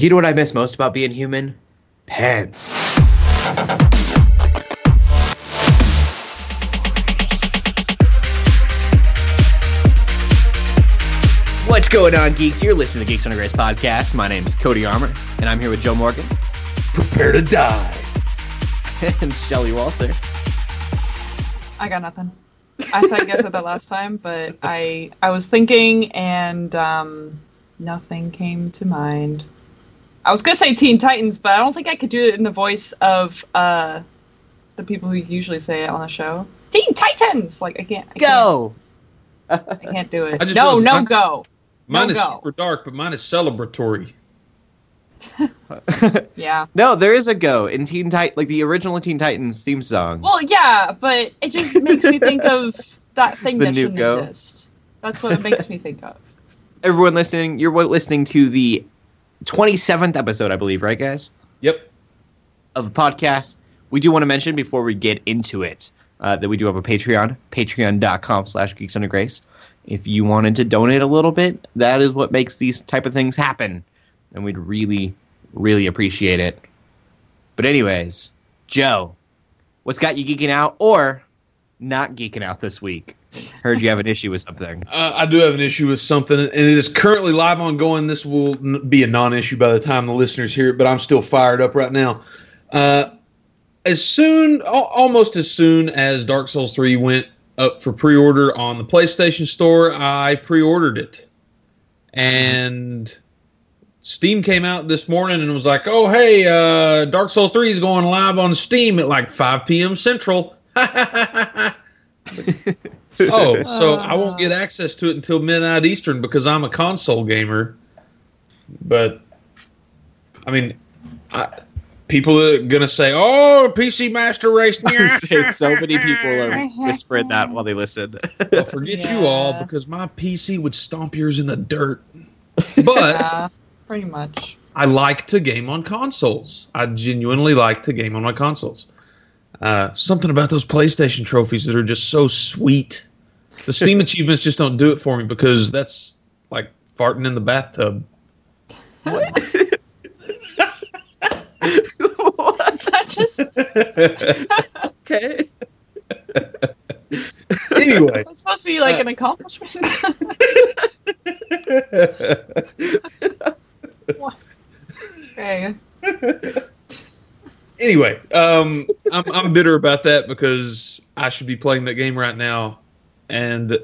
You know what I miss most about being human? Pants. What's going on, geeks? You're listening to Geeks Under Grace podcast. My name is Cody Armour, and I'm here with Joe Morgan Prepare to die. and Shelly Walter. I got nothing. I thought I said that last time, but I I was thinking and um, nothing came to mind. I was gonna say Teen Titans, but I don't think I could do it in the voice of uh, the people who usually say it on the show. Teen Titans, like I can't. I Go! Can't, I can't do it. just No, no, mine's- go. Mine No is go. super dark, but mine is celebratory. Yeah. no, there is a go in Teen Titan, like the original Teen Titans theme song. Well, yeah, but it just makes me think of that thing The that new shouldn't Go? exist. That's what it makes me think of. Everyone listening, you're listening to the 27th episode, I believe, right, guys? Yep. of the podcast. We do want to mention before we get into it uh, that we do have a Patreon, patreon.com slash geeks under grace. If you wanted to donate a little bit, that is what makes these type of things happen. And we'd really, really appreciate it. But anyways, Joe, what's got you geeking out or not geeking out this week? Heard you have an issue with something. Uh, I do have an issue with something, and it is currently live ongoing. This will be a non-issue by the time the listeners hear it, but I'm still fired up right now. Uh, as soon, al- almost as soon as Dark Souls 3 went up for pre-order on the PlayStation Store, I pre-ordered it, and Steam came out this morning and was like, "Oh, hey, uh, Dark Souls 3 is going live on Steam at like 5 p.m. Central." oh, so I won't get access to it until midnight Eastern because I'm a console gamer. But I mean, I, people are gonna say, "Oh, PC Master Race." so many people are whispering that while they listen. Well, forget you all because my PC would stomp yours in the dirt. But Yeah, pretty much. I like to game on consoles. I genuinely like to game on my consoles. Uh, something about those PlayStation trophies that are just so sweet. The Steam achievements just don't do it for me because that's like farting in the bathtub. what? Is that just okay. anyway, It's supposed to be like an accomplishment. okay. anyway, um, I'm I'm bitter about that because I should be playing that game right now, and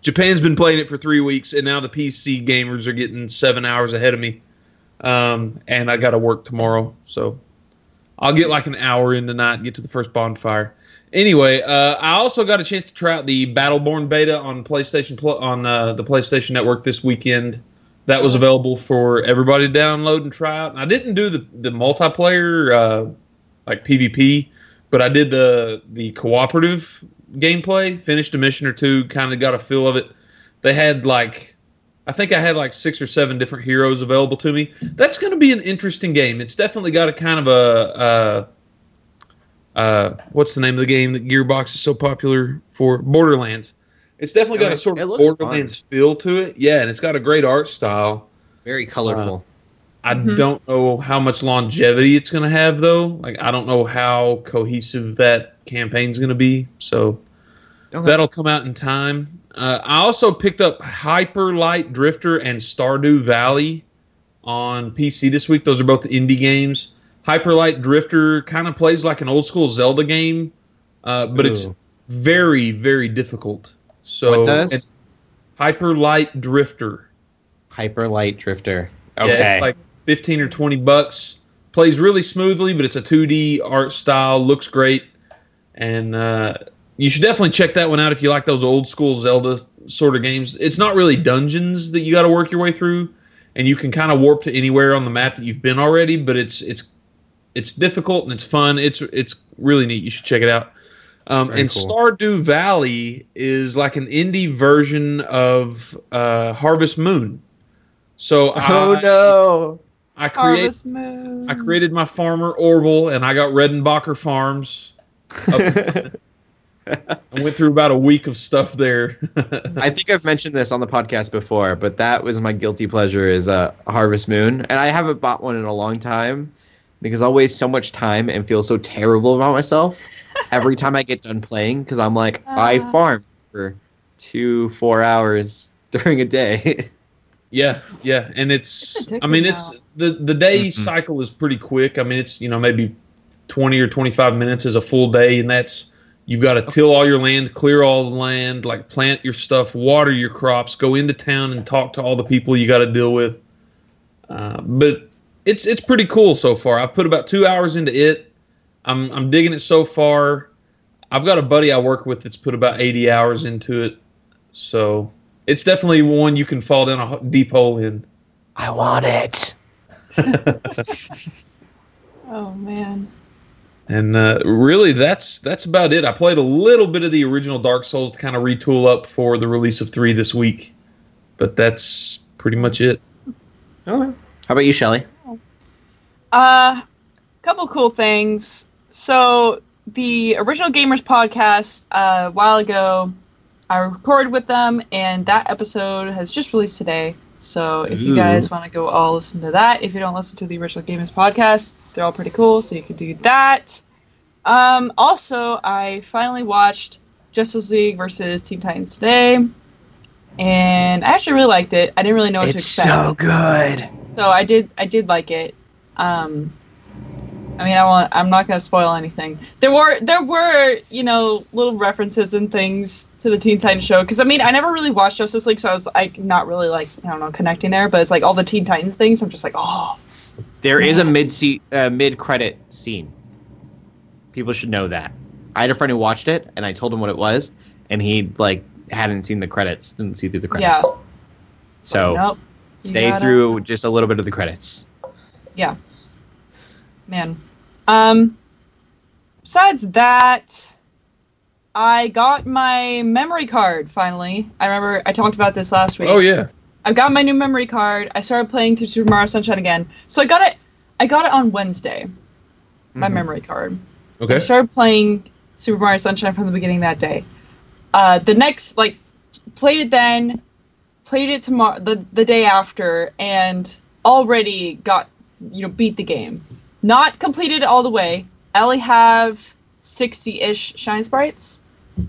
Japan's been playing it for three weeks, and now the PC gamers are getting seven hours ahead of me, um, and I got to work tomorrow, so I'll get like an hour in tonight get to the first bonfire. Anyway, uh, I also got a chance to try out the Battleborn beta on PlayStation Pl- on uh, the PlayStation Network this weekend. That was available for everybody to download and try out. And I didn't do the the multiplayer uh, like PvP, but I did the the cooperative gameplay. Finished a mission or two, kind of got a feel of it. They had like, I think I had like six or seven different heroes available to me. That's going to be an interesting game. It's definitely got a kind of a. Uh, uh, what's the name of the game that Gearbox is so popular for? Borderlands. It's definitely got a sort of looks Borderlands feel to it. Yeah, and it's got a great art style. Very colorful. I Mhm. don't know how much longevity it's going to have, though. Like, I don't know how cohesive that campaign's going to be. So Okay. that'll come out in time. Uh, I also picked up Hyper Light Drifter and Stardew Valley on PC this week. Those are both indie games. Hyper Light Drifter kind of plays like an old school Zelda game, uh, but it's very, very difficult. So What does? Hyper Light Drifter. Hyper Light Drifter. Yeah, Okay. it's like 15 or 20 bucks. Plays really smoothly, but it's a 2D art style, looks great. And uh, you should definitely check that one out if you like those old school Zelda sort of games. It's not really dungeons that you got to work your way through, and you can kind of warp to anywhere on the map that you've been already, but it's it's it's difficult and it's fun. It's it's really neat. You should check it out. Um, and cool. Stardew Valley is like an indie version of uh, Harvest Moon. So oh I, no. I create Harvest Moon. I created my farmer Orville, and I got Redenbacher Farms. Up- I went through about a week of stuff there. I think I've mentioned this on the podcast before, but that was my guilty pleasure is uh, Harvest Moon, and I haven't bought one in a long time because I'll waste so much time and feel so terrible about myself every time I get done playing because I'm like I farm for two four hours during a day. Yeah, yeah, and it's. It's I mean, it's the the day Mhm. cycle is pretty quick. I mean, it's you know maybe twenty or twenty five minutes is a full day, and that's you've got to till all your land, clear all the land, like plant your stuff, water your crops, go into town and talk to all the people you got to deal with. Uh, but it's it's pretty cool so far. I've put about two hours into it. I'm I'm digging it so far. I've got a buddy I work with that's put about eighty hours into it, so it's definitely one you can fall down a deep hole in. I want it. Oh man. And uh, really, that's that's about it. I played a little bit of the original Dark Souls to kind of retool up for the release of three this week, but that's pretty much it. Okay. How about you, Shelly? Uh, couple cool things. So the original Gamers podcast uh, a while ago, I recorded with them, and that episode has just released today. So if you guys want to go all listen to that, if you don't listen to the original Gamers podcast, they're all pretty cool. So you could do that. Um, also, I finally watched Justice League versus Teen Titans today, and I actually really liked it. I didn't really know what to It's expect so good. so I did I did like it. Um, I mean, I want I'm not gonna spoil anything. There were there were you know little references and things to the Teen Titans show because I mean I never really watched Justice League, so I was like not really like I don't know connecting there, but it's like all the Teen Titans things. I'm just like oh There is a mid se- uh, mid credit scene. People should know that. I had a friend who watched it, and I told him what it was, and he like hadn't seen the credits, didn't see through the credits. Yeah. So nope. Stay gotta- through just a little bit of the credits. Yeah. Man. Um, besides that, I got my memory card finally. I remember I talked about this last week. Oh yeah, I've got my new memory card. I started playing through Super Mario Sunshine again. So I got it. I got it on Wednesday. My Mhm. memory card. Okay. I started playing Super Mario Sunshine from the beginning that day. Uh, the next, like, played it then, played it tomorrow, the the day after, and already got you know beat the game. Not completed all the way. I only have sixty-ish shine sprites,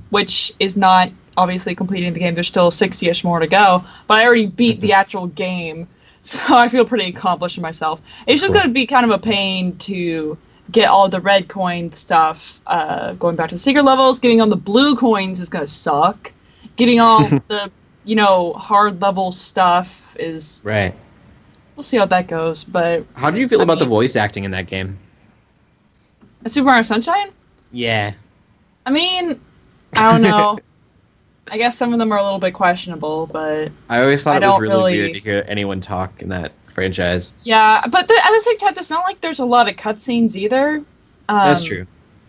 which is not obviously completing the game. There's still sixty-ish more to go, but I already beat the actual game, so I feel pretty accomplished in myself. It's just Cool. going to be kind of a pain to get all the red coin stuff. Uh, going back to the secret levels, getting on the blue coins is going to suck. Getting all the you know hard level stuff is Right. we'll see how that goes. But How do you feel I about the voice acting in that game? Super Mario Sunshine. Yeah. I mean, I don't know. I guess some of them are a little bit questionable, but I always thought I it was don't really, really- weird to hear anyone talk in that franchise. yeah. But the, at the same time, it's not like there's a lot of cutscenes either. Um, That's true.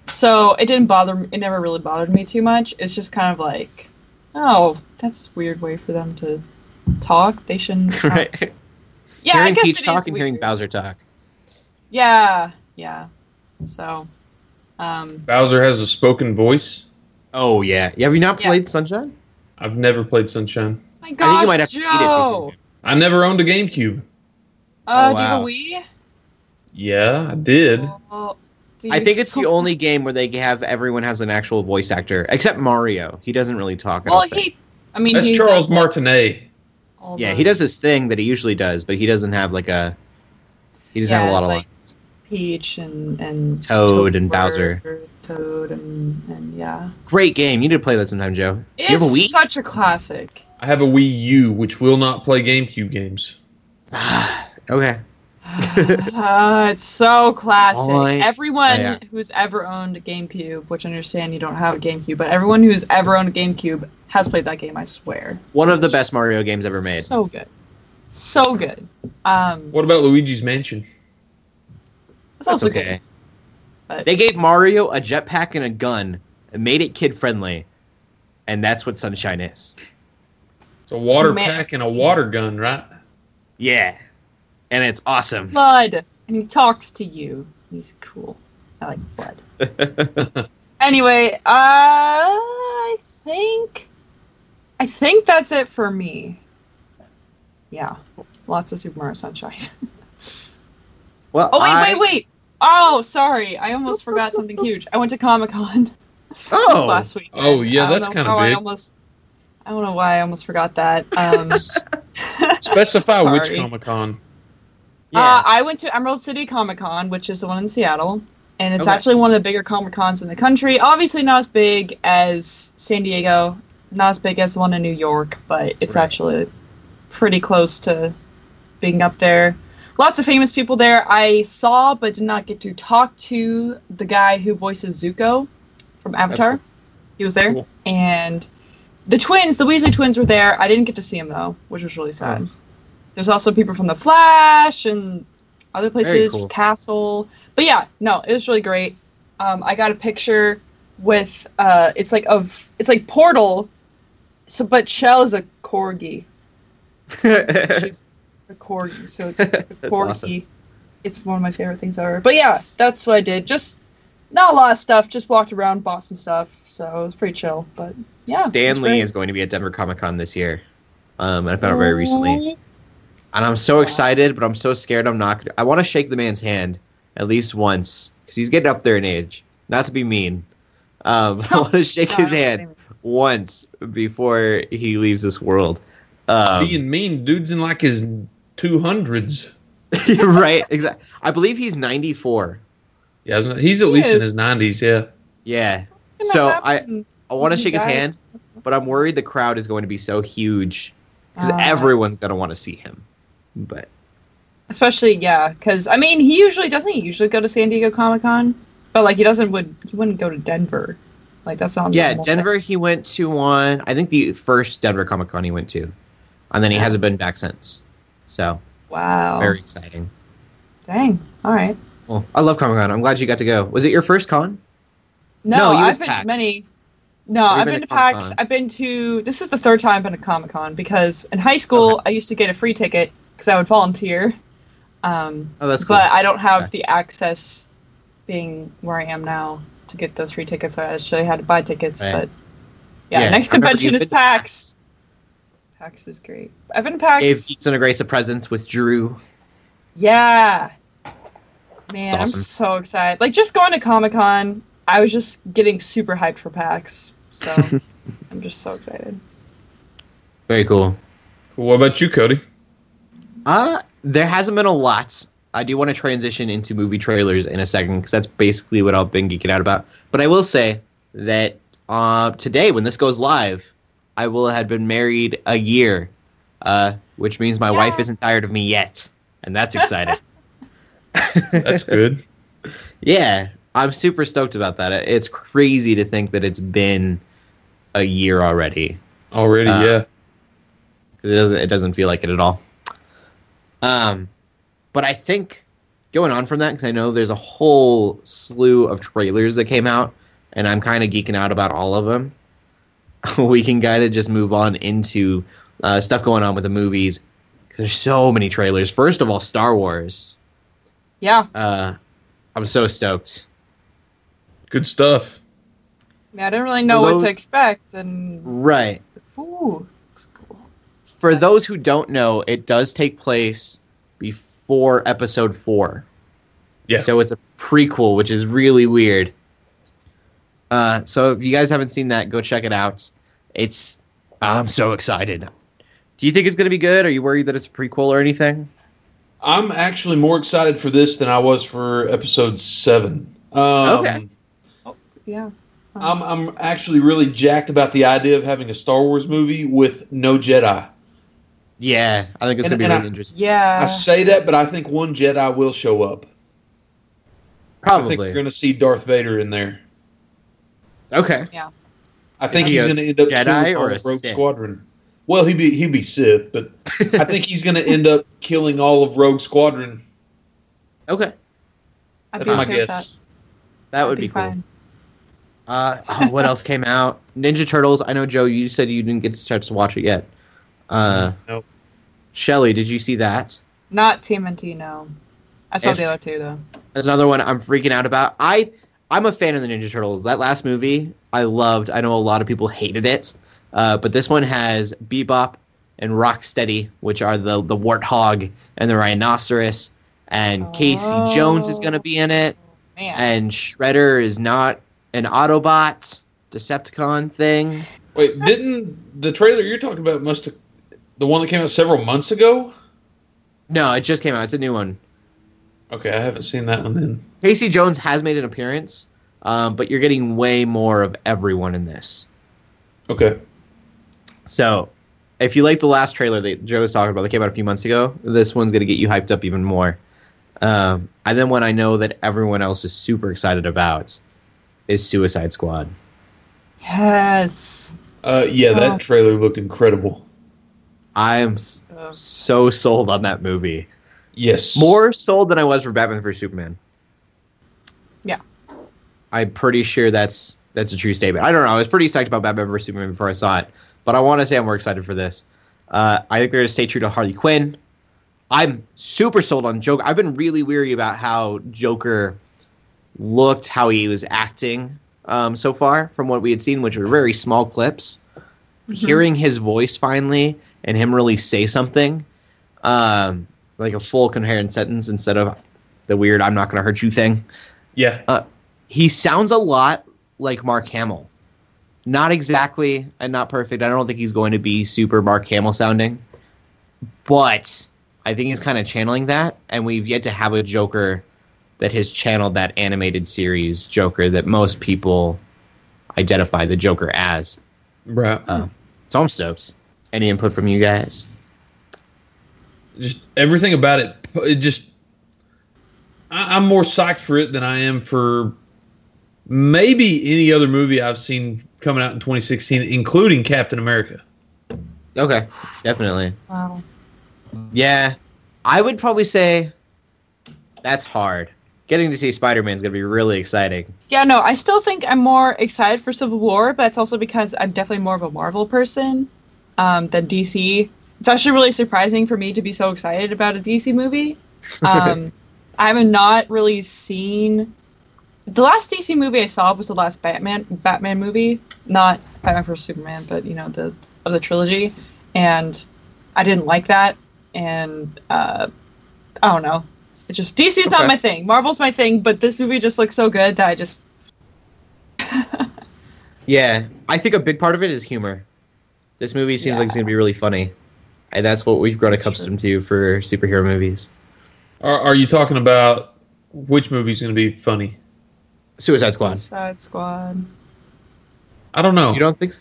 So it didn't bother. me- It never really bothered me too much. It's just kind of like, oh, that's a weird way for them to talk. They shouldn't. talk. right. Yeah, I hearing guess Peach it talk is and hearing. Bowser talk. Yeah, yeah. So, um, Bowser has a spoken voice. Oh yeah. yeah have you not Yeah. played Sunshine? I've never played Sunshine. my I think you might have to it. Joe. I never owned a GameCube. Uh, Oh, do you have a Wii? Yeah, I did. Oh, I think it's the only game where they have everyone has an actual voice actor, except Mario. He doesn't really talk. I Well, don't think. he. I mean, That's he Charles does, Martinet. Yeah, he does this thing that he usually does, but he doesn't have like a. He doesn't have a lot of like like, Peach and and Toad and Toadsworth, Bowser. Toad and and yeah. Great game. You need to play that sometime, Joe. It's you have a Wii? such a classic. I have a Wii U, which will not play GameCube games. okay. Uh, it's so classic. Boy. Everyone Yeah. who's ever owned a GameCube, which I understand you don't have a GameCube, but everyone who's ever owned a GameCube has played that game. I swear. One of the best Mario games ever made. So good, so good. Um, What about Luigi's Mansion? That's also okay. good. But They gave Mario a jetpack and a gun and made it kid friendly, and that's what Sunshine is. It's a water Man. pack and a water gun, right? Yeah, and it's awesome. FLUDD, and he talks to you. He's cool. I like FLUDD. Anyway, uh, I think, I think that's it for me. Yeah, lots of Super Mario Sunshine. Well, Oh wait, I- wait, wait. Oh, sorry, I almost forgot something huge. I went to Comic Con Oh, last week. Oh, yeah, that's know kinda how I almost, I don't know why I almost forgot that. Um, Specify which Comic Con. yeah. Uh, I went to Emerald City Comic Con, which is the one in Seattle, and it's Okay. actually one of the bigger Comic Cons in the country. Obviously, not as big as San Diego, not as big as the one in New York, but it's Right. actually pretty close to being up there. Lots of famous people there. I saw, but did not get to talk to the guy who voices Zuko from Avatar. cool. He was there, Cool. and the twins, the Weasley twins, were there. I didn't get to see him though, which was really sad. There's also people from The Flash and other places, cool. Castle. But yeah, no, it was really great. Um, I got a picture with uh, it's like of it's like Portal, so but Chell is a corgi. She's a corgi, so it's a That's corgi. awesome. It's one of my favorite things ever. But yeah, that's what I did. Just not a lot of stuff. Just walked around, bought some stuff. So it was pretty chill. But yeah, it was Stan Lee is going to be at Denver Comic Con this year. Um, and I found out very recently. And I'm so excited, but I'm so scared I'm not gonna I want to shake the man's hand at least once because he's getting up there in age. Not to be mean. Um, but I want to shake his hand once before he leaves this world. Um, Being mean, dude's in like his two hundreds. right, exactly. I believe he's 94. Yeah, isn't he's at He least in his nineties. Yeah. Yeah. So happened? I want to He shake his hand, but I'm worried the crowd is going to be so huge because Uh, everyone's going to want to see him. But Especially, yeah, because I mean, he usually doesn't he usually go to San Diego Comic Con, but like he doesn't would he wouldn't go to Denver, like that's not yeah, normal thing. Denver, he went to one. I think the first Denver Comic Con he went to, and then he Yeah. hasn't been back since. So Wow, very exciting. dang, all right. Well, I love Comic Con. I'm glad you got to go. Was it your first con? No, No, I've been PAX. to many. No, I've been been to to PAX. Comic-Con? I've been to. This is the third time I've been to Comic Con because in high school I used to get a free ticket because I would volunteer. Um, Oh, that's cool. but I don't have Okay. the access, being where I am now, to get those free tickets. So I actually had to buy tickets. Right. But yeah, Yeah, next convention is to PAX. PAX is great. I've been to PAX. Gave Geeks Under Grace a present with Drew. Yeah. Man, awesome. I'm so excited. Like just going to Comic Con, I was just getting super hyped for PAX. So I'm just so excited. Very cool. Cool. What about you, Cody? Uh, there hasn't been a lot. I do want to transition into movie trailers in a second because that's basically what I've been geeking out about. But I will say that uh, today, when this goes live, I will have been married a year, uh, which means my Yeah. wife isn't tired of me yet, and that's exciting. That's good. yeah, I'm super stoked about that. It's crazy to think that it's been a year already. Already, Uh, yeah. It doesn't. It doesn't feel like it at all. Um, but I think going on from that because I know there's a whole slew of trailers that came out, and I'm kind of geeking out about all of them. we can kind of just move on into uh, stuff going on with the movies because there's so many trailers. First of all, Star Wars. Yeah. Uh, I'm so stoked. Good stuff. Yeah, I didn't really know For what to expect and Right. ooh, looks cool. For those who don't know, it does take place before Episode Four. Yeah. So it's a prequel, which is really weird. Uh, so if you guys haven't seen that, go check it out. It's I'm so excited. Do you think it's gonna be good? Are you worried that it's a prequel or anything? I'm actually more excited for this than I was for episode seven. Um, Okay. Yeah. I'm I'm actually really jacked about the idea of having a Star Wars movie with no Jedi. Yeah, I think it's And- gonna be really I- interesting. Yeah. I say that, but I think one Jedi will show up. Probably, I think you're going to see Darth Vader in there. Okay. Yeah. I think he he's going to end up Jedi or a Rogue Sith? Squadron. Well, he'd be he'd be Sith, but I think he's going to end up killing all of Rogue Squadron. okay, I'd That's my okay guess. that I'd would be, cool. fine. Uh, oh, what else came out? Ninja Turtles. I know Joe. You said you didn't get to start to watch it yet. Uh, Nope. Shelly, did you see that? Not TMNT, no. I saw If- the other two though. That's another one I'm freaking out about. I I'm a fan of the Ninja Turtles. That last movie I loved. I know a lot of people hated it, uh, but this one has Bebop and Rocksteady, which are the the warthog and the rhinoceros, and Casey Jones is going to be in it, Man. and Shredder is not an Autobot Decepticon thing. Wait, didn't the trailer you're talking about must have the one that came out several months ago? No, it just came out. It's a new one. Okay, I haven't seen that one then. Casey Jones has made an appearance, um, but you're getting way more of everyone in this. Okay. So, if you like the last trailer that Joe was talking about that came out a few months ago, this one's going to get you hyped up even more. Um, and then one I know that everyone else is super excited about is Suicide Squad. yes. Uh, yeah, that trailer looked incredible. I am So, so sold on that movie. Yes. More sold than I was for Batman vs Superman. Yeah. I'm pretty sure that's that's a true statement. I don't know. I was pretty psyched about Batman vs Superman before I saw it, but I want to say I'm more excited for this. Uh, I think they're going to stay true to Harley Quinn. I'm super sold on Joker. I've been really weary about how Joker looked, how he was acting um, so far from what we had seen, which were very small clips. Mhm. Hearing his voice finally and him really say something, um, like a full coherent sentence instead of the weird "I'm not going to hurt you" thing Yeah. he sounds a lot like Mark Hamill. Not exactly and not perfect. I don't think he's going to be super Mark Hamill sounding, but I think he's kind of channeling that. And we've yet to have a Joker that has channeled that animated series Joker that most people identify the Joker as. Right. Uh, so I'm stoked. Any input from you guys? Just everything about it. It just, I, I'm more psyched for it than I am for maybe any other movie I've seen coming out in 2016, including Captain America. Okay, definitely. wow. Yeah, I would probably say that's hard. Getting to see Spider Man is going to be really exciting. Yeah, no, I still think I'm more excited for Civil War, but it's also because I'm definitely more of a Marvel person um, than DC. It's actually really surprising for me to be so excited about a DC movie. Um, I have not really seen the last DC movie I saw was the last Batman Batman movie, not Batman vs Superman, but you know the of the trilogy, and I didn't like that, and uh, I don't know. It's just DC's not Okay. my thing. Marvel's my thing, but this movie just looks so good that I just Yeah, I think a big part of it is humor. This movie seems like it's going to be really funny, and that's what we've grown That's accustomed to for superhero movies. Are, are you talking about which movie's going to be funny? Suicide Squad. Suicide Squad. I don't know. You don't think? So?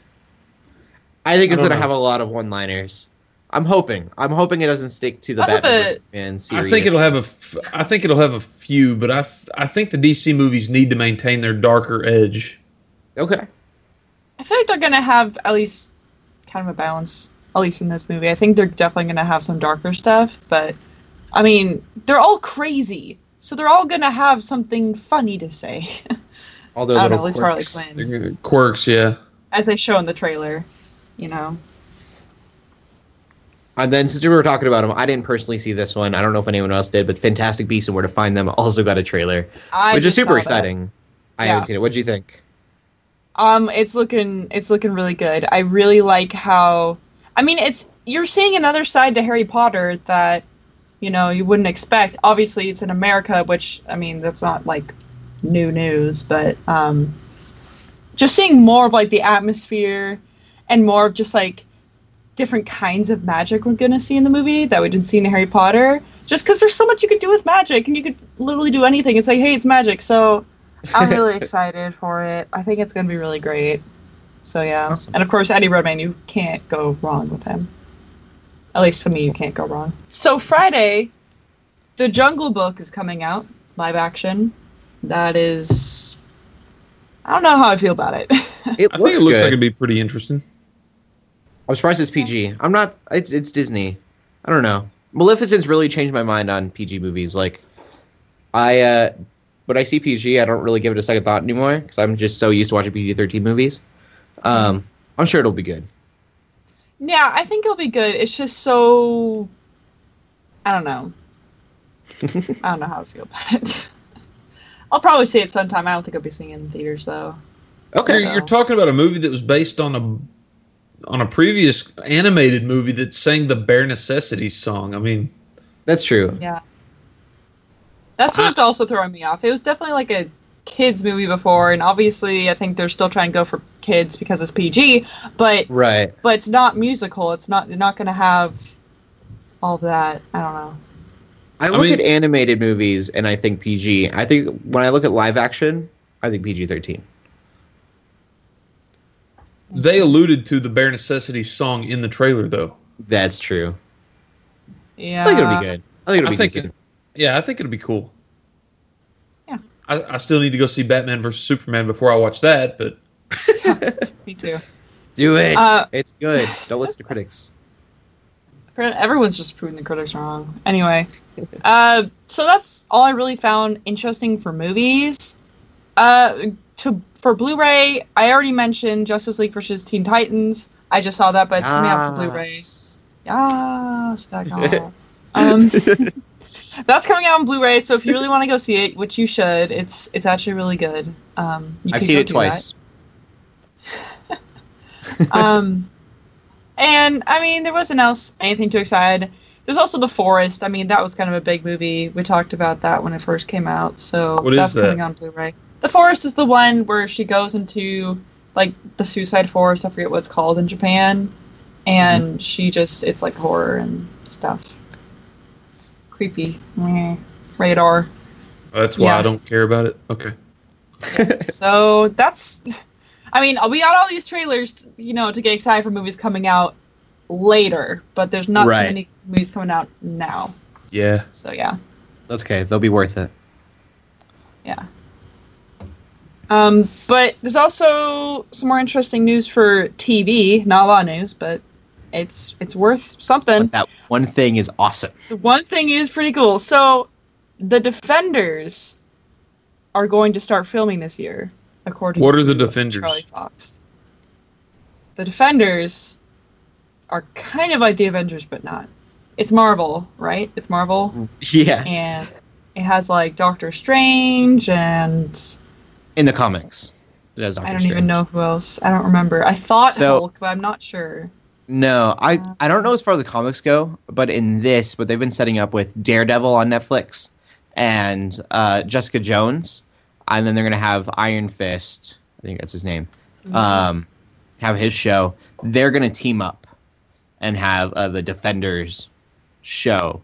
I think it's don't going to have a lot of one-liners. I'm hoping. I'm hoping it doesn't stick to the That's what Batman the- vs. Series. I think it'll have a. F- I think it'll have a few, but I. Th- I think the DC movies need to maintain their darker edge. okay. I feel like they're gonna have at least kind of a balance, at least in this movie. I think they're definitely gonna have some darker stuff, but I mean, they're all crazy, so they're all gonna have something funny to say, All don't know, at least Harley quirks. Quinn. Quirks, yeah. as they show in the trailer. You know, And then since we were talking about them, I didn't personally see this one. I don't know if anyone else did, but Fantastic Beasts and Where to Find Them also got a trailer, I which is super exciting. I haven't seen it. What do you think? Um, it's looking it's looking really good. I really like how I mean it's you're seeing another side to Harry Potter that you know you wouldn't expect. Obviously it's in America, which I mean that's not like new news, but um just seeing more of like the atmosphere and more of just like different kinds of magic we're gonna see in the movie that we didn't see in Harry Potter. Just because there's so much you could do with magic, and you could literally do anything. It's like, hey, it's magic. So I'm really excited for it. I think it's gonna be really great. So yeah, Awesome. and of course Eddie Redmayne, you can't go wrong with him. At least to me, you can't go wrong. So Friday, the Jungle Book is coming out live action. That is, I don't know how I feel about it. It I think it looks good. like it'd be pretty interesting. I'm surprised it's PG. I'm not. It's it's Disney. I don't know. Maleficent's really changed my mind on PG movies. Like, I uh, when I see PG, I don't really give it a second thought anymore because I'm just so used to watching PG-13 movies. Um, I'm sure it'll be good. yeah, I think it'll be good. It's just so, I don't know. I don't know how to feel about it. I'll probably see it sometime. I don't think I'll be seeing it in theaters though. Okay. You're, you're talking about a movie that was based on a on a previous animated movie that sang the Bare Necessities song. I mean, That's true. Yeah. That's I- what's also throwing me off. It was definitely like a kids movie before, and obviously I think they're still trying to go for kids because it's PG, but Right. but it's not musical. It's not. They're not going to have all that. I don't know. I I look mean- at animated movies and I think PG. I think when I look at live action, I think PG thirteen. they alluded to the Bare Necessities song in the trailer, though. That's true. Yeah. I think it'll be good. I think it'll I be think decent. Yeah, I think it'll be cool. Yeah. I, I still need to go see Batman versus Superman before I watch that, but Me too. Do it. Uh, it's good. Don't listen to critics. Everyone's just proving the critics wrong. Anyway, uh, so that's all I really found interesting for movies. Uh, to for Blu-ray, I already mentioned Justice League versus Teen Titans. I just saw that, but it's coming out for Blu-ray. Yes, back off. um, that's coming out on Blu-ray. So if you really want to go see it, which you should, it's it's actually really good. Um, you I've seen it twice. um, and I mean, there wasn't else anything too excited. There's also The Forest. I mean, that was kind of a big movie. We talked about that when it first came out. So What is that's that? coming on Blu-ray. The Forest is the one where she goes into like the suicide forest. I forget what it's called in Japan, and Mm-hmm. she just it's like horror and stuff. Creepy. Meh. Radar. that's why Yeah. I don't care about it. Okay. so that's i mean we got all these trailers you know to get excited for movies coming out later but there's not Right. too many movies coming out now Yeah. so yeah That's okay. They'll be worth it. yeah um but there's also some more interesting news for tv not a lot of news but it's it's worth something But that one thing is awesome. The one thing is pretty cool. So, the Defenders are going to start filming this year, according. What are the Defenders? Charlie Cox. The Defenders are kind of like the Avengers, but not. It's Marvel, right? It's Marvel, mm, Yeah. and it has like Doctor Strange, and In the comics. It has I don't even know who else. I don't remember. I thought So- Hulk, but I'm not sure. No, I Uh, I don't know as far as the comics go, but in this, what they've been setting up with Daredevil on Netflix and uh, Jessica Jones, and then they're gonna have Iron Fist. I think that's his name. Um, have his show. They're gonna team up and have uh, the Defenders show.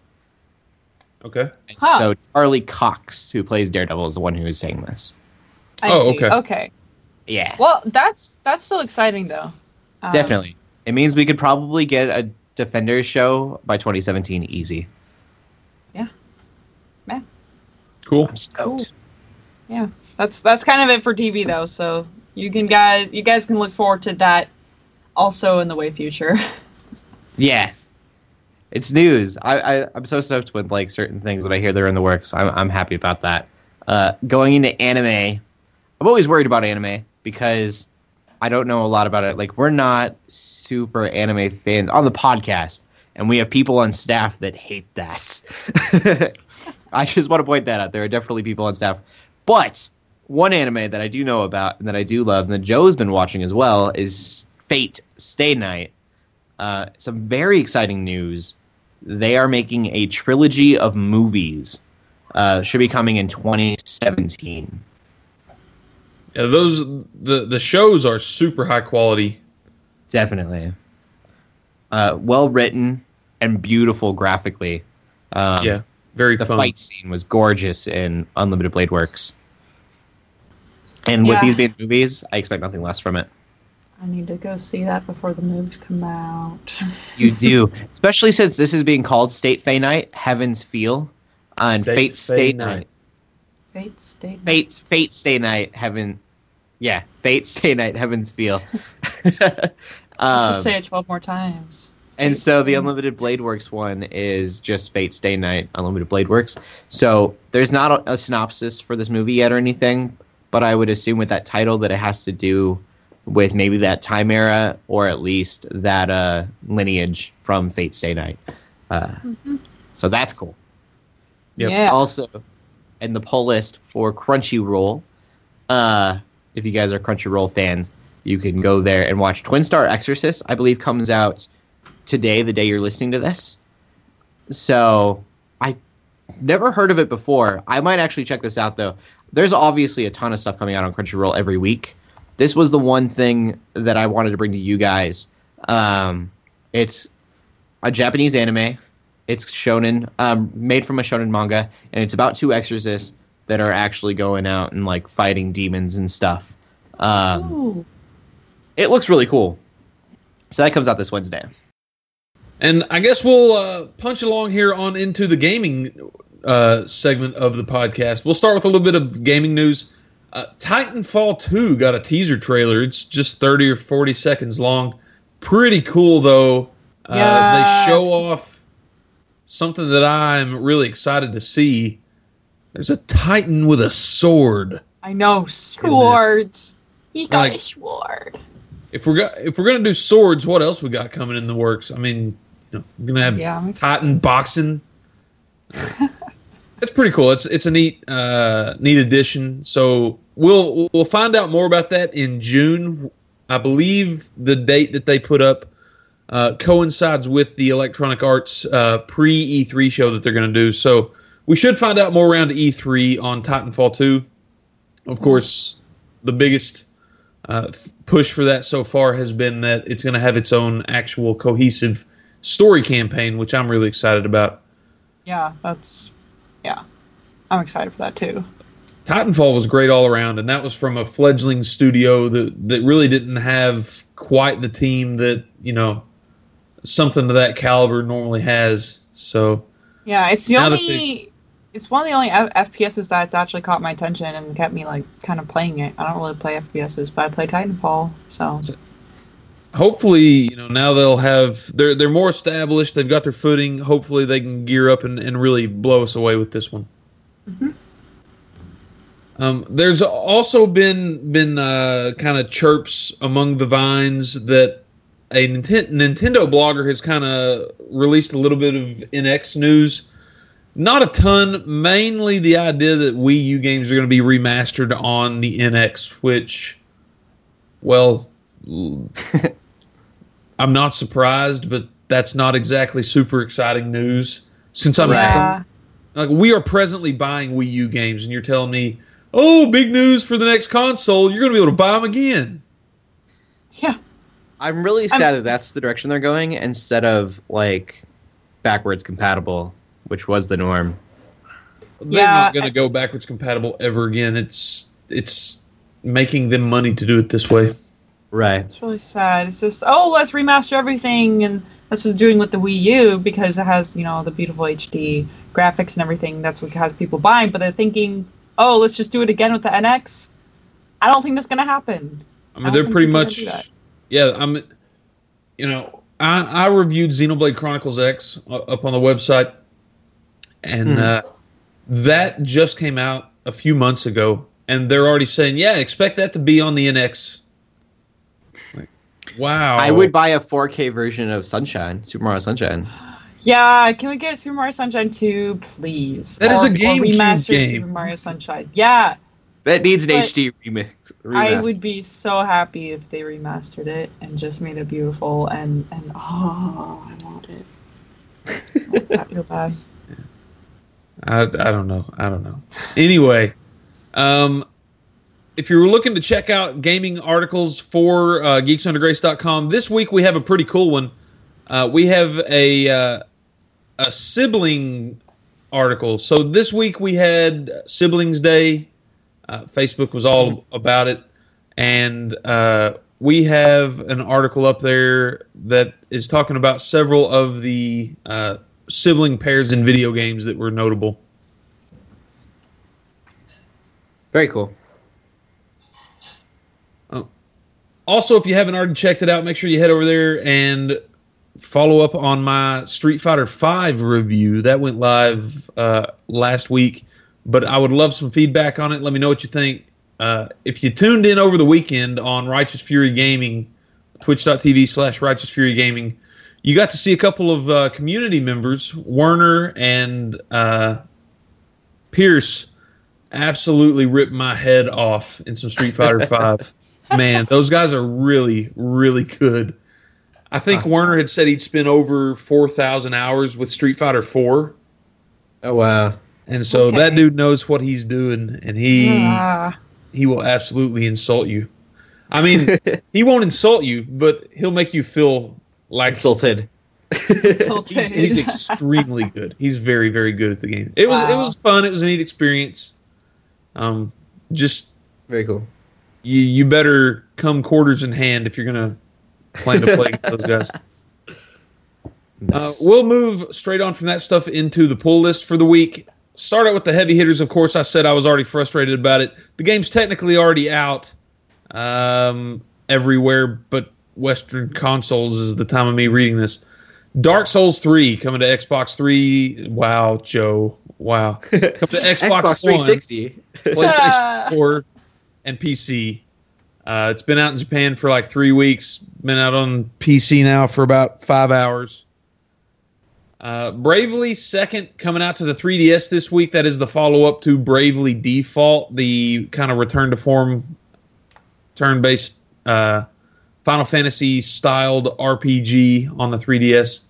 Okay. And Huh. So Charlie Cox, who plays Daredevil, is the one who is saying this. I Oh, see. okay. Okay. Yeah, Well, that's that's still exciting though. Um, definitely. It means we could probably get a Defender show by 2017 easy. Yeah. Yeah. Cool. I'm stoked. that's that's kind of it for TV though. So you can guys you guys can look forward to that also in the way future. Yeah, it's news. I, I I'm so stoked with like certain things that I hear they're in the works. I'm I'm happy about that. Uh, going into anime, I'm always worried about anime because I don't know a lot about it. Like we're not super anime fans on the podcast, and we have people on staff that hate that. I just want to point that out. There are definitely people on staff, but one anime that I do know about and that I do love, and that Joe's been watching as well, is Fate Stay Night. Uh, some very exciting news. They are making a trilogy of movies. Uh, should be coming in 2017. Yeah, those the the shows are super high quality. Definitely. Uh, well written and beautiful graphically. Um, yeah, very the fun. fight scene was gorgeous in Unlimited Blade Works. And with these being movies, I expect nothing less from it. I need to go see that before the movies come out. You do, especially since this is being called State Fay Night, Heaven's Feel, on State Fate Fay State Night. Night. Fate State. Fate Fate Stay Night Heaven Yeah, Fate Stay Night Heaven's Feel. Let's um, just say it twelve more times. and Fate so the Unlimited Blade Works one is just Fate Stay Night Unlimited Blade Works. So there's not a, a synopsis for this movie yet or anything, but I would assume with that title that it has to do with maybe that time era or at least that uh, lineage from Fate Stay Night. Uh, Mhm. so that's cool. Yep. Yeah. Also, and the poll list for Crunchyroll. Uh, if you guys are Crunchyroll fans, you can go there and watch Twin Star Exorcist. I believe comes out today, the day you're listening to this. So I never heard of it before. I might actually check this out though. There's obviously a ton of stuff coming out on Crunchyroll every week. This was the one thing that I wanted to bring to you guys. Um, it's a Japanese anime. It's shonen, um, made from a shonen manga, and it's about two exorcists that are actually going out and like fighting demons and stuff. Um, it looks really cool. So that comes out this Wednesday. And I guess we'll uh, punch along here on into the gaming uh, segment of the podcast. We'll start with a little bit of gaming news. Uh, Titanfall 2 got a teaser trailer. It's just 30 or 40 seconds long. Pretty cool, though. Uh, Yeah. They show off something that I'm really excited to see. There's a Titan with a sword. I know swords. He got Like- a sword. If we're go- if we're gonna do swords, what else we got coming in the works? I mean, you know, we're gonna have Yeah, Titan boxing. it's pretty cool. It's it's a neat uh, neat addition. So we'll we'll find out more about that in June. I believe the date that they put up uh, coincides with the Electronic Arts uh, pre E3 show that they're going to do. So we should find out more around E3 on Titanfall 2. Of course, the biggest uh, push for that so far has been that it's going to have its own actual cohesive story campaign, which I'm really excited about. Yeah, that's yeah. I'm excited for that too. Titanfall was great all around, and that was from a fledgling studio that that really didn't have quite the team that you know something of that caliber normally has. So Yeah, it's the only. It's one of the only F- FPSs that's actually caught my attention and kept me like kind of playing it. I don't really play FPSs, but I play Titanfall, so hopefully, you know now they'll have they're they're more established. They've got their footing. Hopefully, they can gear up and, and really blow us away with this one. Mhm. Um, there's also been been uh, kind of chirps among the vines that a Ninten- Nintendo blogger has kind of released a little bit of NX news. Not a ton, mainly the idea that Wii U games are going to be remastered on the NX, which, well, I'm not surprised, but that's not exactly super exciting news. Since I'm yeah. like, we are presently buying Wii U games, and you're telling me, oh, big news for the next console, you're going to be able to buy them again. Yeah. I'm really I'm- sad um, that that's the direction they're going instead of like backwards compatible, which was the norm. They're Yeah, not going to go backwards compatible ever again. It's it's making them money to do it this way. Right. It's really sad. It's just oh, let's remaster everything, and that's what they're doing with the Wii U because it has you know the beautiful HD graphics and everything. That's what has people buying. But they're thinking, oh, let's just do it again with the NX. I don't think that's gonna happen. I I mean, don't they're pretty much, yeah. I'm, you know, I I reviewed Xenoblade Chronicles X uh, up on the website, and Hmm. uh, that just came out a few months ago, and they're already saying, yeah, expect that to be on the NX. Like, wow, I would buy a 4K version of Sunshine, Super Mario Sunshine. Yeah, can we get Super Mario Sunshine 2, please? That is a Or- or GameCube remastered game. Super Mario Sunshine. Yeah, That needs an But HD remix. I would be so happy if they remastered it and just made it beautiful and and oh, I want it. that real bad. I, I don't know. I don't know. Anyway, um, if you're looking to check out gaming articles for uh, geeksundergrace.com, this week we have a pretty cool one. Uh, we have a uh, a sibling article. So this week we had Siblings Day. Uh, Facebook was all about it, and uh, we have an article up there that is talking about several of the uh, sibling pairs in video games that were notable. Very cool. Also, if you haven't already checked it out, make sure you head over there and follow up on my Street Fighter V review. That went live uh, last week, but I would love some feedback on it. Let me know what you think. Uh, if you tuned in over the weekend on Righteous Fury Gaming, twitch.tv slash Righteous Fury Gaming, you got to see a couple of uh, community members, Werner and uh, Pierce, absolutely ripped my head off in some Street Fighter Five. Man, those guys are really, really good. I think Huh. Werner had said he'd spent over four thousand hours with Street Fighter Four, Oh wow. and so Okay. that dude knows what he's doing, and he Ah, he will absolutely insult you. I mean, he won't insult you, but he'll make you feel like Insulted. insulted. he's, he's extremely good. He's very, very good at the game. It was it was fun. It was a neat experience. Um, just Very cool. you you better come quarters in hand if you're gonna plan to play those guys. Uh, we'll move straight on from that stuff into the pull list for the week. Start out with the heavy hitters. Of course, I said I was already frustrated about it. The game's technically already out um, everywhere, but Western consoles is the time of me reading this. Dark Souls 3 coming to Xbox 3. Wow, Joe. Wow. Come to Xbox, Xbox One. PlayStation 4, and PC. Uh, it's been out in Japan for like three weeks. Been out on PC now for about five hours. Uh, Bravely second coming out to the 3DS this week. That is the follow up to Bravely Default, the kind of return to form, turn based uh, Final Fantasy styled RPG on the 3DS.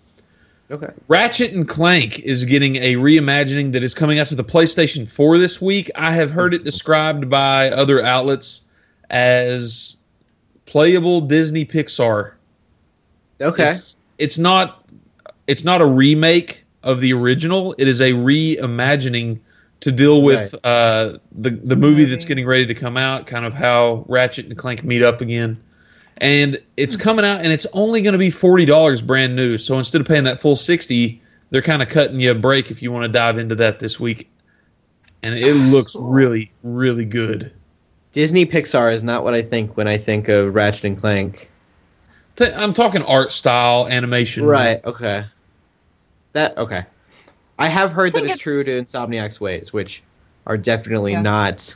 Okay. Ratchet and Clank is getting a reimagining that is coming out to the PlayStation 4 this week. I have heard it described by other outlets as playable Disney Pixar. Okay. It's, it's not it's not a remake of the original. It is a reimagining to deal with uh, the the movie Movie. that's getting ready to come out, kind of how Ratchet and Clank meet up again. And it's coming out, and it's only going to be forty dollars brand new. So instead of paying that full sixty, they're kind of cutting you a break if you want to dive into that this week. And it ah, looks really, really good. Disney Pixar is not what I think when I think of Ratchet and Clank. I'm talking art style, animation. Right. Okay. That okay. I have heard I that think it's, true to Insomniac's ways, which are definitely Yeah. not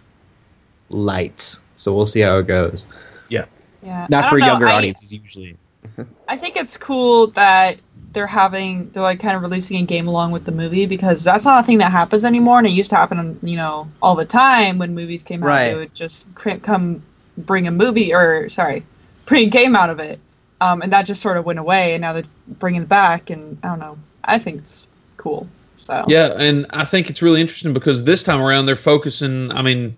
light. So we'll see how it goes. Yeah. Not don't for know, younger I- audiences usually. I think it's cool that they're having they're like kind of releasing a game along with the movie because that's not a thing that happens anymore and it used to happen you know all the time when movies came out Right. they would just cr- come bring a movie or sorry bring a game out of it um, and that just sort of went away and now they're bringing it back and I don't know I think it's cool so Yeah, and I think it's really interesting because this time around they're focusing. I mean,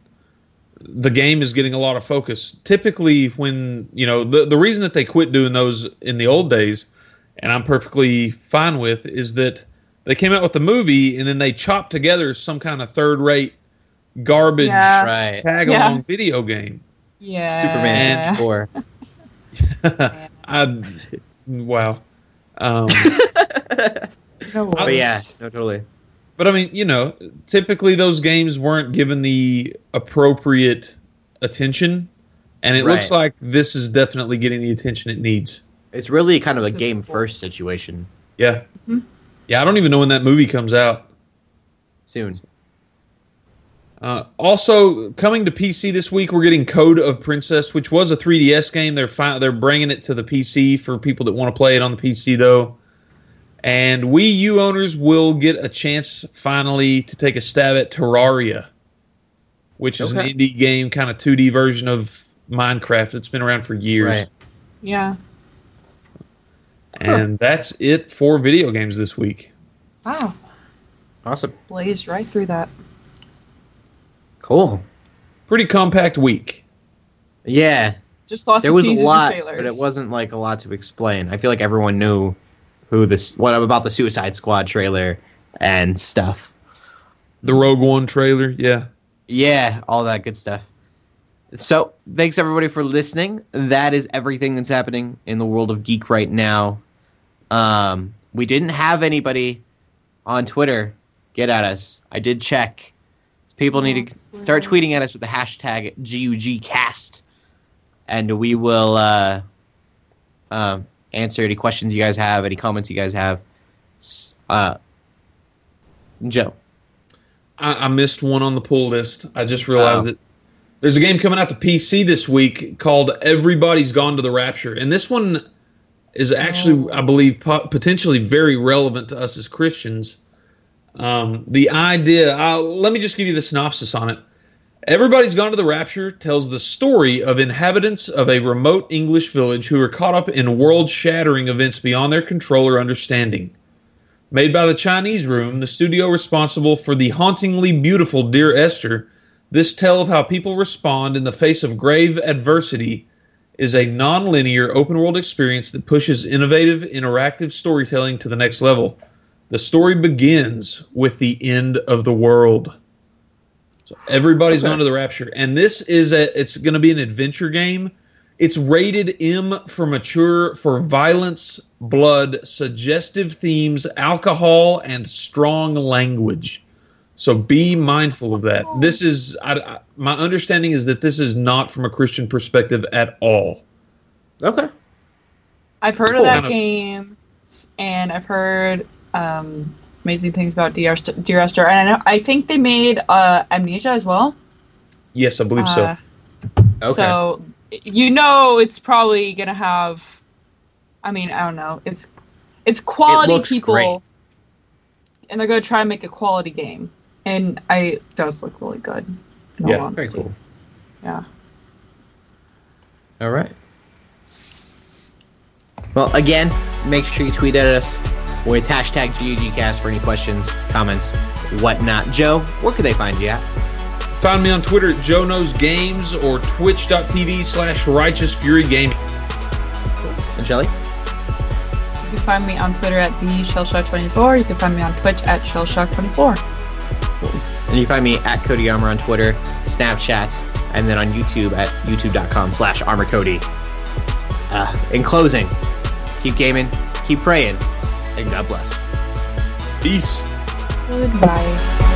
the game is getting a lot of focus. Typically, when you know the the reason that they quit doing those in the old days, and I'm perfectly fine with, is that they came out with the movie and then they chopped together some kind of third rate garbage Yeah. Right. tag Yeah. along video game. yeah Superman 64. I wow. Um, no but yeah, no, totally. But I mean, you know, typically those games weren't given the appropriate attention, and it looks like this is definitely getting the attention it needs. It's really kind of a game first situation. Yeah, Mhm. yeah. I don't even know when that movie comes out. Soon. Uh, also, coming to PC this week, we're getting Code of Princess, which was a 3DS game. They're fi- they're bringing it to the PC for people that want to play it on the PC, though. And Wii U owners will get a chance finally to take a stab at Terraria, which is Okay. an indie game, kind of 2D version of Minecraft that's been around for years. Right. yeah And that's it for video games this week. wow Awesome. blazed right through that Cool. Pretty compact week. Yeah. just lost there of was a lot, but it wasn't like a lot to explain. I feel like everyone knew who this, what about the Suicide Squad trailer and stuff. The Rogue One trailer, yeah. Yeah, all that good stuff. So, thanks everybody for listening. That is everything that's happening in the world of geek right now. Um, we didn't have anybody on Twitter get at us. I did check. People need to start tweeting at us with the hashtag GUGcast, and we will uh, um, answer any questions you guys have, any comments you guys have. Uh, Joe. I, I missed one on the pull list. I just realized Oh. it. There's a game coming out to PC this week called Everybody's Gone to the Rapture, and this one is actually, Oh. I believe, po- potentially very relevant to us as Christians. Um, the idea. Uh, let me just give you the synopsis on it. Everybody's Gone to the Rapture tells the story of inhabitants of a remote English village who are caught up in world shattering events beyond their control or understanding. Made by the Chinese Room, the studio responsible for the hauntingly beautiful Dear Esther, this tale of how people respond in the face of grave adversity is a non-linear open world experience that pushes innovative interactive storytelling to the next level. The story begins with the end of the world. So everybody's Okay. gone to the rapture, and this is a. It's going to be an adventure game. It's rated M for mature for violence, blood, suggestive themes, alcohol, and strong language. So be mindful of that. This is I, I, my understanding is that this is not from a Christian perspective at all. Okay. I've heard Cool. of that Kind of- game, and I've heard um, amazing things about Dear, Est- Esther, and I, know, I think they made uh, Amnesia as well. Yes, I believe so. Uh, Okay. So you know it's probably gonna have. I mean, I don't know. It's it's quality looks people, great. and they're gonna try and make a quality game, and I it does look really good. in all Yeah, Very cool. Yeah. All right. Well, again, make sure you tweet at us with hashtag GUGcast for any questions, comments, whatnot. Joe, where can they find you at? Find me on Twitter at Joe Knows Games or twitch.tv slash righteous fury gaming. And Shelly? You can find me on Twitter at the Shellshock24. You can find me on Twitch at Shellshock24. And you find me at Cody Armor on Twitter, Snapchat, and then on YouTube at youtube.com slash armorcody. Uh, in closing, keep gaming, keep praying, and God bless. Peace. Goodbye.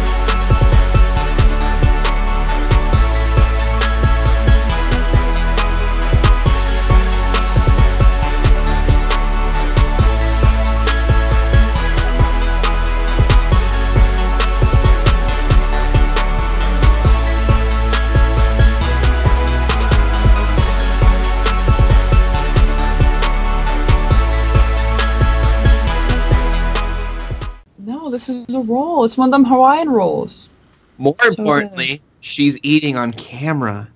A roll. It's one of them Hawaiian rolls. More So importantly, she's eating on camera.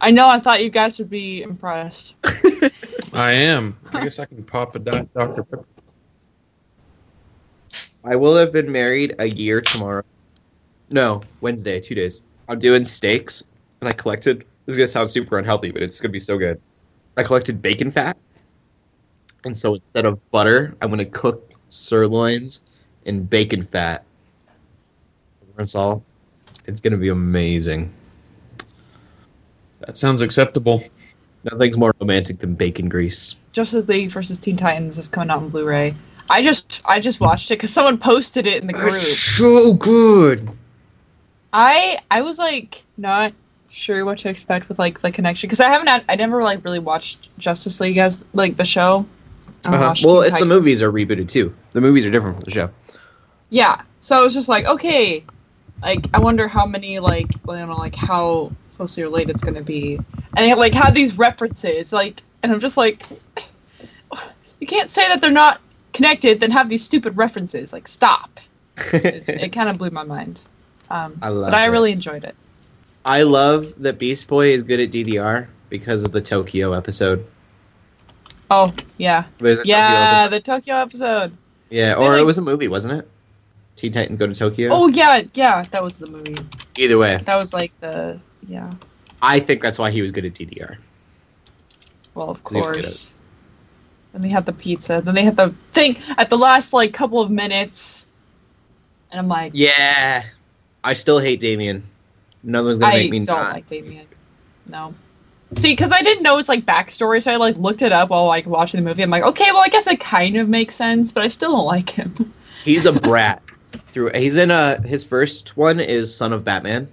I know. I thought you guys would be impressed. I am. I guess I can pop a Diet Dr. Pepper. I will have been married a year tomorrow. No, Wednesday, two days. I'm doing steaks, and I collected. This is gonna sound super unhealthy, but it's gonna be so good. I collected bacon fat, and so instead of butter, I'm gonna cook sirloins in bacon fat. That's all. It's gonna be amazing. That sounds acceptable. Nothing's more romantic than bacon grease. Justice League versus Teen Titans is coming out on Blu-ray. I just I just watched it because someone posted it in the group. so good. I I was like not sure what to expect with like the connection because I haven't had, I never like really watched Justice League as like the show. Uh-huh. Well, Teen it's the movies are rebooted too. The movies are different from the show. Yeah, so I was just like, okay, like I wonder how many like I don't know like how closely related it's gonna be, and they like had these references like, and I'm just like, you can't say that they're not connected, then have these stupid references. Like, stop. It kind of blew my mind. Um, I love but I it. really enjoyed it. I love that Beast Boy is good at DDR because of the Tokyo episode. Oh yeah, Tokyo yeah, episode. the Tokyo episode. yeah, They, or it was a movie, wasn't it? Teen Titans Go to Tokyo. Oh yeah, yeah, that was the movie. Either way, That was like the yeah. I think that's why he was good at DDR. Well, of They did it. course. Then they had the pizza. Then they had the thing at the last like couple of minutes, and I'm like, Yeah, I still hate Damian. No one's gonna I make me don't not. like Damian. No. See, because I didn't know his like backstory, so I like looked it up while like watching the movie. I'm like, okay, well, I guess it kind of makes sense, but I still don't like him. He's a brat. Through he's in a his first one is Son of Batman.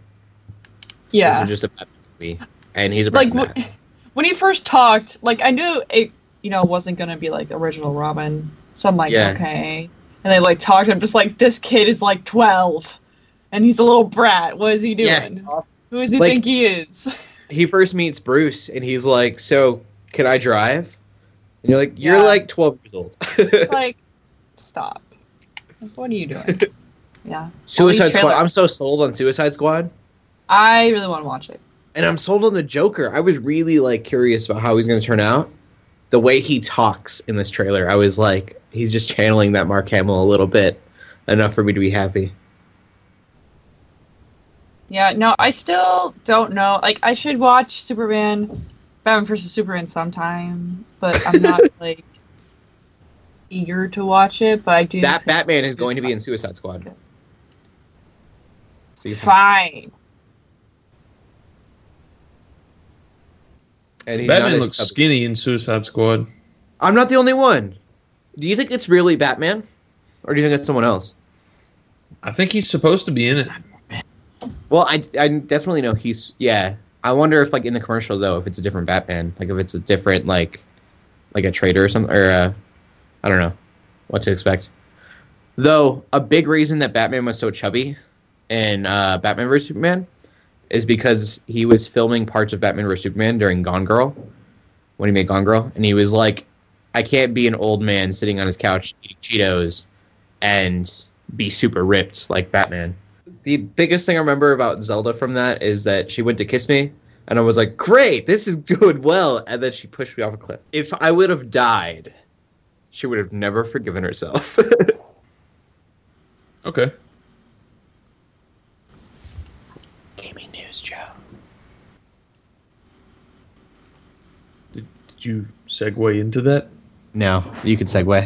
yeah. just a Batman movie, and he's a like w- when he first talked, like I knew it, you know, wasn't gonna be like original Robin. So I'm like, Yeah. okay. And they like talked. I'm just like, this kid is like 12, and he's a little brat. What is he doing? yeah. Who does he Like- think he is? he first meets Bruce, and he's like, "So, can I drive?" And you're like, "You're Yeah. like 12 years old." It's like, stop. Like, what are you doing? Yeah. Suicide Squad. I'm so sold on Suicide Squad. I really want to watch it. and I'm sold on the Joker. I was really like curious about how he's going to turn out. The way he talks in this trailer, I was like, he's just channeling that Mark Hamill a little bit, enough for me to be happy. Yeah, no, I still don't know. Like, I should watch Superman, Batman vs Superman sometime, but I'm not like eager to watch it. But I do. That think Batman is going to be in Suicide Squad. So you- Fine. and he's Batman looks chubby. skinny in Suicide Squad. I'm not the only one. Do you think it's really Batman, or do you think it's someone else? I think he's supposed to be in it. Well, I, I definitely know he's yeah. I wonder if like in the commercial though, if it's a different Batman, like if it's a different like like a traitor or something, or uh, I don't know what to expect. Though a big reason that Batman was so chubby in uh, Batman vs Superman is because he was filming parts of Batman vs Superman during Gone Girl when he made Gone Girl, and he was like, I can't be an old man sitting on his couch eating Cheetos and be super ripped like Batman the biggest thing I remember about Zelda from that is that she went to kiss me, and I was like, "Great, this is good, well," and then she pushed me off a cliff. If I would have died, she would have never forgiven herself. Okay. Gaming news, Joe. Did, did you segue into that? No, you can segue.